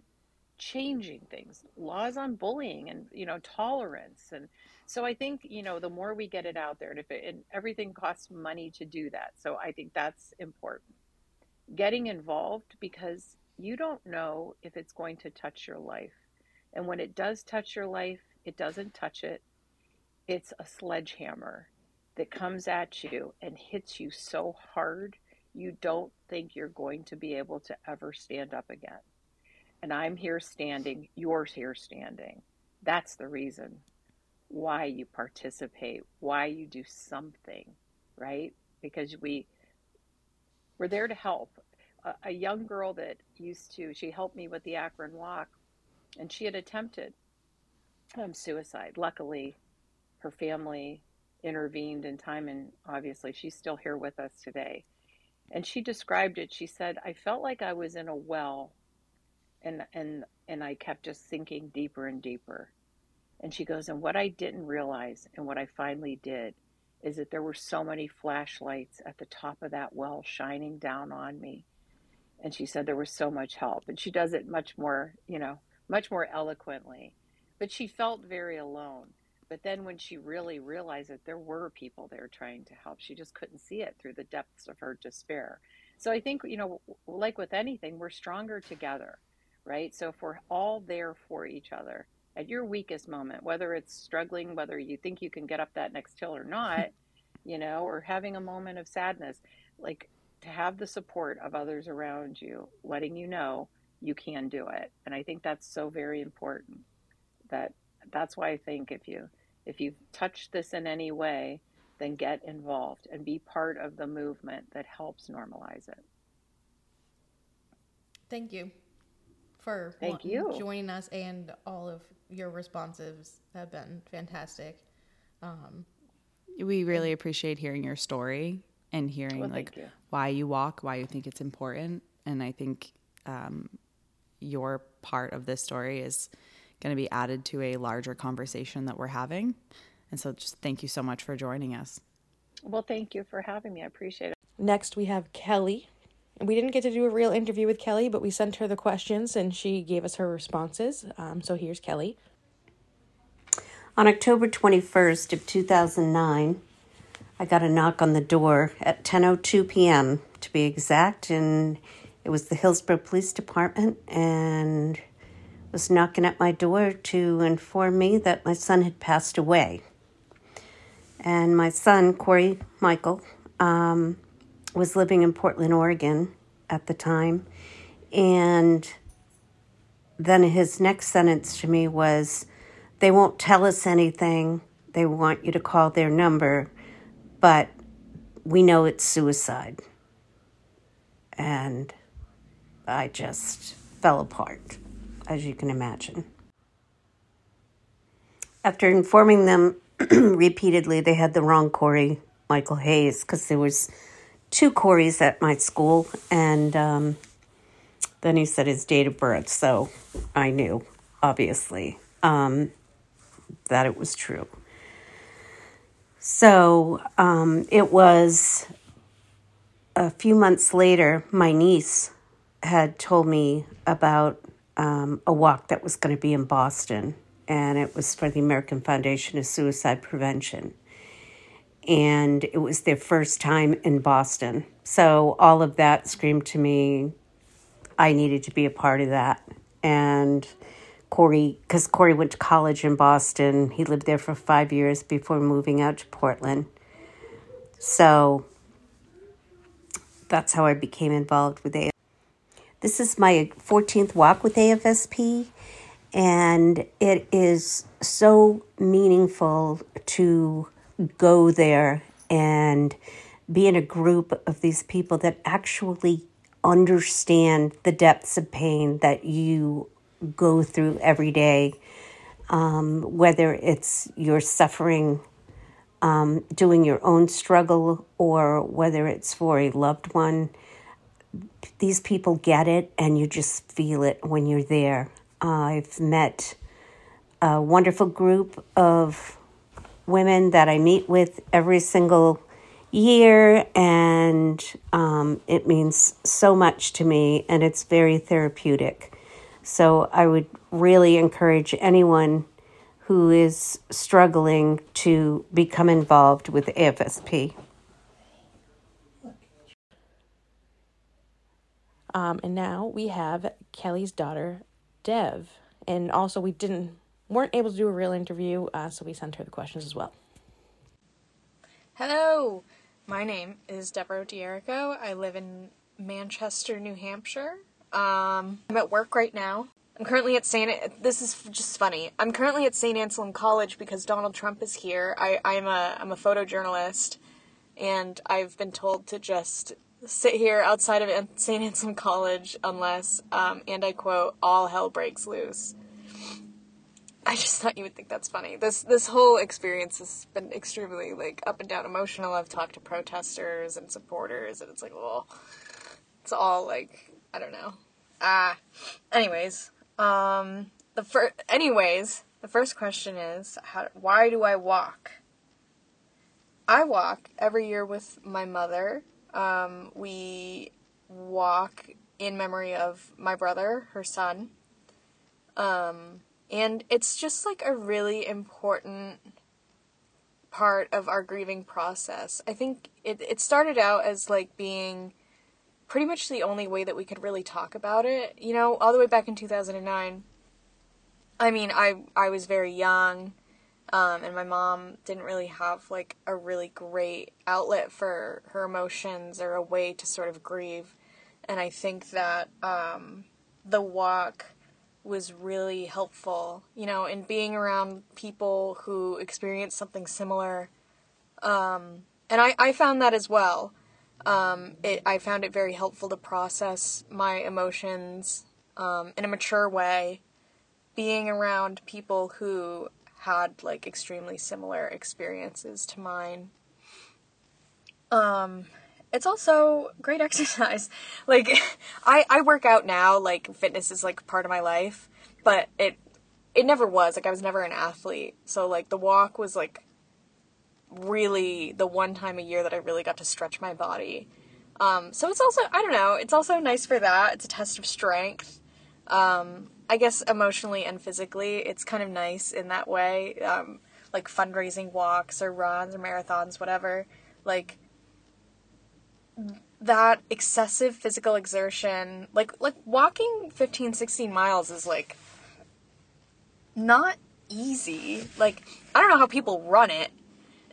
changing things, laws on bullying and, you know, tolerance and so I think you know the more we get it out there, and if it, and everything costs money to do that, so I think that's important. Getting involved because you don't know if it's going to touch your life, and when it does touch your life, it doesn't touch it. It's a sledgehammer that comes at you and hits you so hard you don't think you're going to be able to ever stand up again. And I'm here standing, you're here standing. That's the reason why you participate, why you do something, right? Because we we're there to help. A, a young girl that used to, she helped me with the Akron Walk, and she had attempted um, suicide. Luckily, her family intervened in time, and obviously, she's still here with us today. And she described it. She said, "I felt like I was in a well, and and and I kept just sinking deeper and deeper." And she goes, and what I didn't realize and what I finally did is that there were so many flashlights at the top of that well shining down on me. And she said there was so much help. And she does it much more, you know, much more eloquently. But she felt very alone. But then when she really realized that there were people there trying to help, she just couldn't see it through the depths of her despair. So I think, you know, like with anything, we're stronger together, right? So if we're all there for each other, at your weakest moment, whether it's struggling, whether you think you can get up that next hill or not, *laughs* you know, or having a moment of sadness, like to have the support of others around you, letting you know you can do it. And I think that's so very important. That that's why I think if you if you've touched this in any way, then get involved and be part of the movement that helps normalize it. Thank you for Thank you. joining us and all of your responses have been fantastic. Um, we really appreciate hearing your story and hearing well, like you. why you walk, why you think it's important, and I think um, your part of this story is going to be added to a larger conversation that we're having. And so, just thank you so much for joining us. Well, thank you for having me. I appreciate it. Next, we have Kelly. We didn't get to do a real interview with Kelly, but we sent her the questions and she gave us her responses. Um, so here's Kelly. On October 21st of 2009, I got a knock on the door at 10:02 p.m. to be exact, and it was the Hillsborough Police Department and was knocking at my door to inform me that my son had passed away. And my son, Corey Michael, um, was living in Portland, Oregon at the time. And then his next sentence to me was, They won't tell us anything. They want you to call their number, but we know it's suicide. And I just fell apart, as you can imagine. After informing them *clears throat* repeatedly, they had the wrong Corey Michael Hayes because there was two Corys at my school, and um, then he said his date of birth, so I knew, obviously, um, that it was true. So um, it was a few months later, my niece had told me about um, a walk that was going to be in Boston, and it was for the American Foundation of Suicide Prevention. And it was their first time in Boston. So all of that screamed to me, I needed to be a part of that. And Corey, because Corey went to college in Boston, he lived there for five years before moving out to Portland. So that's how I became involved with AFSP. This is my 14th walk with AFSP, and it is so meaningful to go there and be in a group of these people that actually understand the depths of pain that you go through every day, um, whether it's you're suffering um, doing your own struggle or whether it's for a loved one. These people get it and you just feel it when you're there. Uh, I've met a wonderful group of women that I meet with every single year, and um, it means so much to me, and it's very therapeutic. So I would really encourage anyone who is struggling to become involved with AFSP. Um, and now we have Kelly's daughter, Dev. And also, we didn't weren't able to do a real interview, uh, so we sent her the questions as well. Hello, my name is Deborah Dierico. I live in Manchester, New Hampshire. Um, I'm at work right now. I'm currently at St. This is just funny. I'm currently at St. Anselm College because Donald Trump is here. I, I'm a I'm a photojournalist, and I've been told to just sit here outside of St. Anselm College unless, um, and I quote, all hell breaks loose. I just thought you would think that's funny. This this whole experience has been extremely like up and down emotional. I've talked to protesters and supporters, and it's like, well, it's all like I don't know. Ah, anyways, um, the first, anyways, the first question is, how, why do I walk? I walk every year with my mother. Um, we walk in memory of my brother, her son. Um, and it's just like a really important part of our grieving process. I think it, it started out as like being pretty much the only way that we could really talk about it. You know, all the way back in 2009. I mean, I I was very young, um, and my mom didn't really have like a really great outlet for her emotions or a way to sort of grieve. And I think that um, the walk was really helpful, you know, in being around people who experienced something similar. Um, and I, I found that as well. Um, it, I found it very helpful to process my emotions um, in a mature way. Being around people who had like extremely similar experiences to mine. Um, it's also great *laughs* exercise. Like, I I work out now. Like, fitness is like part of my life, but it it never was. Like, I was never an athlete. So like the walk was like really the one time a year that I really got to stretch my body. Um, so it's also, I don't know, it's also nice for that. It's a test of strength. Um, I guess emotionally and physically, it's kind of nice in that way. Um, like fundraising walks or runs or marathons, whatever. Like, that excessive physical exertion, like, like walking 15, 16 miles is like not easy. Like, I don't know how people run it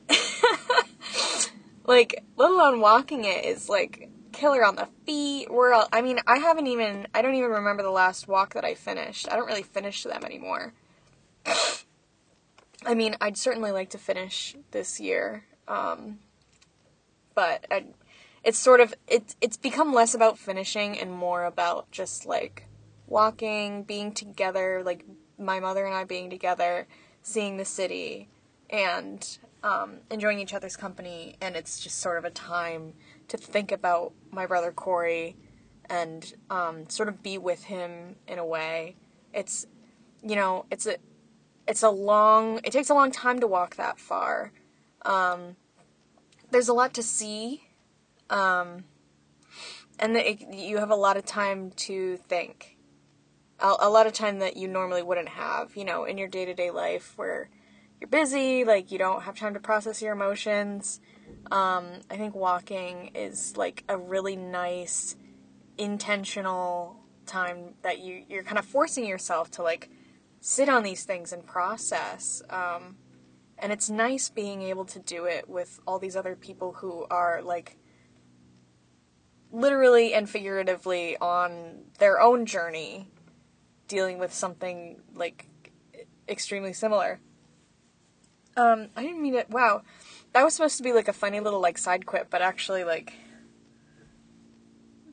*laughs* like, let alone walking it is like killer on the feet. We're all, I mean, I haven't even, I don't even remember the last walk that I finished. I don't really finish them anymore. I mean, I'd certainly like to finish this year. Um, but I, it's sort of, it's, it's become less about finishing and more about just like walking, being together, like my mother and I being together, seeing the city, and um, enjoying each other's company, and it's just sort of a time to think about my brother Corey and um, sort of be with him in a way. It's, you know, it's a, it's a long. It takes a long time to walk that far. Um, there's a lot to see, um, and it, you have a lot of time to think. A, a lot of time that you normally wouldn't have, you know, in your day to day life where you're busy, like you don't have time to process your emotions. Um, I think walking is like a really nice, intentional time that you you're kind of forcing yourself to like sit on these things and process. Um, and it's nice being able to do it with all these other people who are like literally and figuratively on their own journey dealing with something like extremely similar. Um, I didn't mean it. Wow, that was supposed to be like a funny little like side quip, but actually like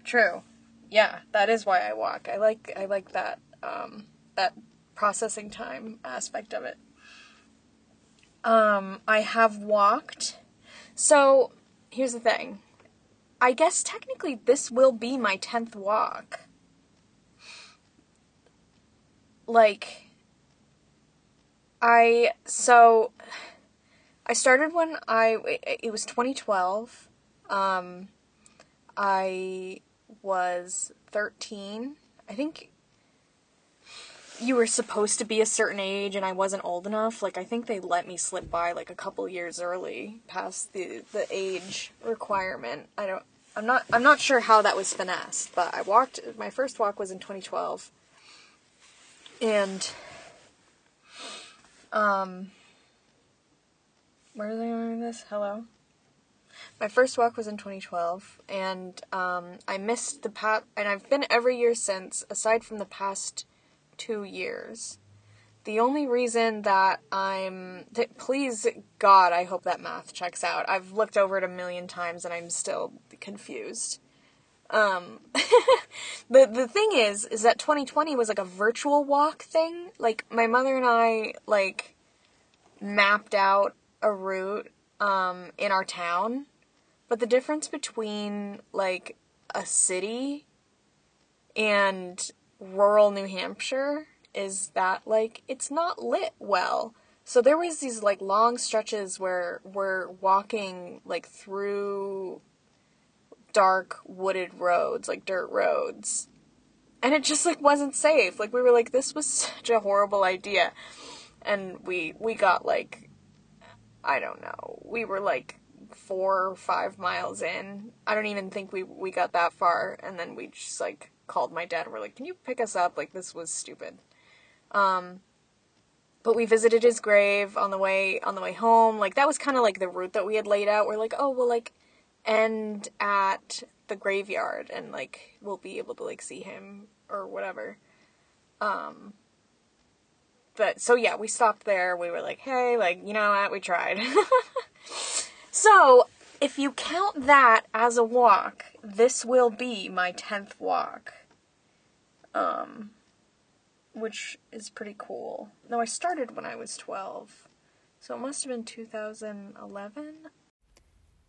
true. Yeah, that is why I walk. I like I like that um, that processing time aspect of it. Um, I have walked. So here's the thing. I guess technically this will be my 10th walk. Like, I, so, I started when I, it was 2012. Um, I was 13. I think you were supposed to be a certain age and I wasn't old enough. Like I think they let me slip by like a couple years early past the the age requirement. I don't I'm not I'm not sure how that was finessed, but I walked my first walk was in 2012. And um where they going this? Hello. My first walk was in 2012, and um, I missed the past, and I've been every year since, aside from the past two years. The only reason that I'm. Th- please, God, I hope that math checks out. I've looked over it a million times and I'm still confused. Um, *laughs* the the thing is, is that 2020 was like a virtual walk thing. Like my mother and I like mapped out a route um, in our town, but the difference between like a city and rural New Hampshire is that like it's not lit well. So there was these like long stretches where we're walking like through dark wooded roads, like dirt roads. And it just like wasn't safe. Like we were like this was *laughs* such a horrible idea. And we we got like I don't know. We were like 4 or 5 miles in. I don't even think we we got that far and then we just like called my dad and we're like, "Can you pick us up? Like this was stupid." Um, but we visited his grave on the way on the way home. Like that was kind of like the route that we had laid out. We're like, "Oh, we'll like end at the graveyard and like we'll be able to like see him or whatever." Um, but so yeah, we stopped there. We were like, "Hey, like, you know what? We tried." *laughs* so, if you count that as a walk, this will be my 10th walk. Um, which is pretty cool. No, I started when I was 12. So it must have been 2011.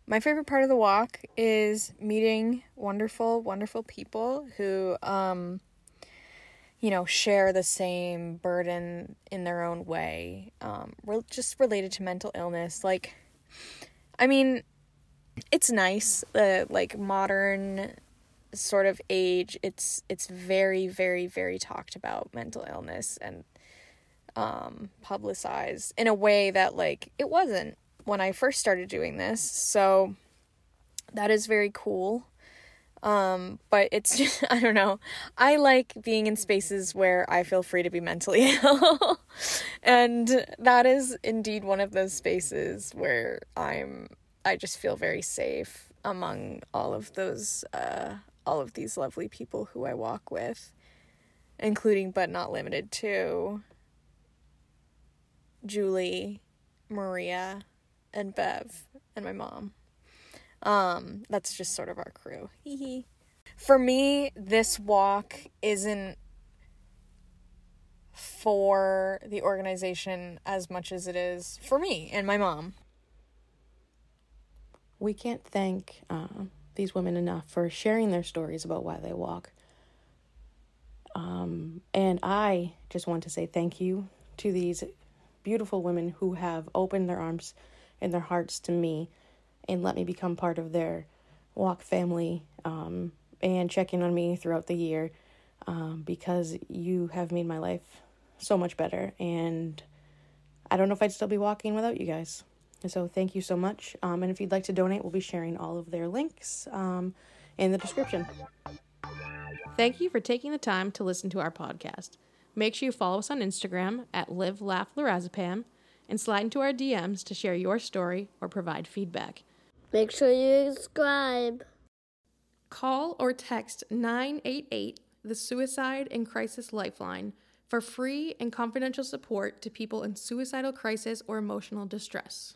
My favorite part of the walk is meeting wonderful, wonderful people who, um, you know, share the same burden in their own way, um, just related to mental illness. Like, I mean, it's nice, uh, like modern sort of age, it's it's very very very talked about mental illness and um, publicized in a way that like it wasn't when I first started doing this. So that is very cool. Um, but it's *laughs* just, I don't know. I like being in spaces where I feel free to be mentally *laughs* ill. and that is indeed one of those spaces where I'm I just feel very safe among all of those uh all of these lovely people who I walk with, including but not limited to Julie, Maria, and Bev, and my mom. Um, that's just sort of our crew. For me, this walk isn't for the organization as much as it is for me and my mom. We can't thank uh, these women enough for sharing their stories about why they walk. Um, and I just want to say thank you to these beautiful women who have opened their arms and their hearts to me and let me become part of their walk family um, and checking on me throughout the year um, because you have made my life so much better. And I don't know if I'd still be walking without you guys. So thank you so much. Um, and if you'd like to donate, we'll be sharing all of their links um, in the description. Thank you for taking the time to listen to our podcast. Make sure you follow us on Instagram at Live Laugh Lorazepam and slide into our DMs to share your story or provide feedback. Make sure you subscribe. Call or text 988, the Suicide and Crisis Lifeline, for free and confidential support to people in suicidal crisis or emotional distress.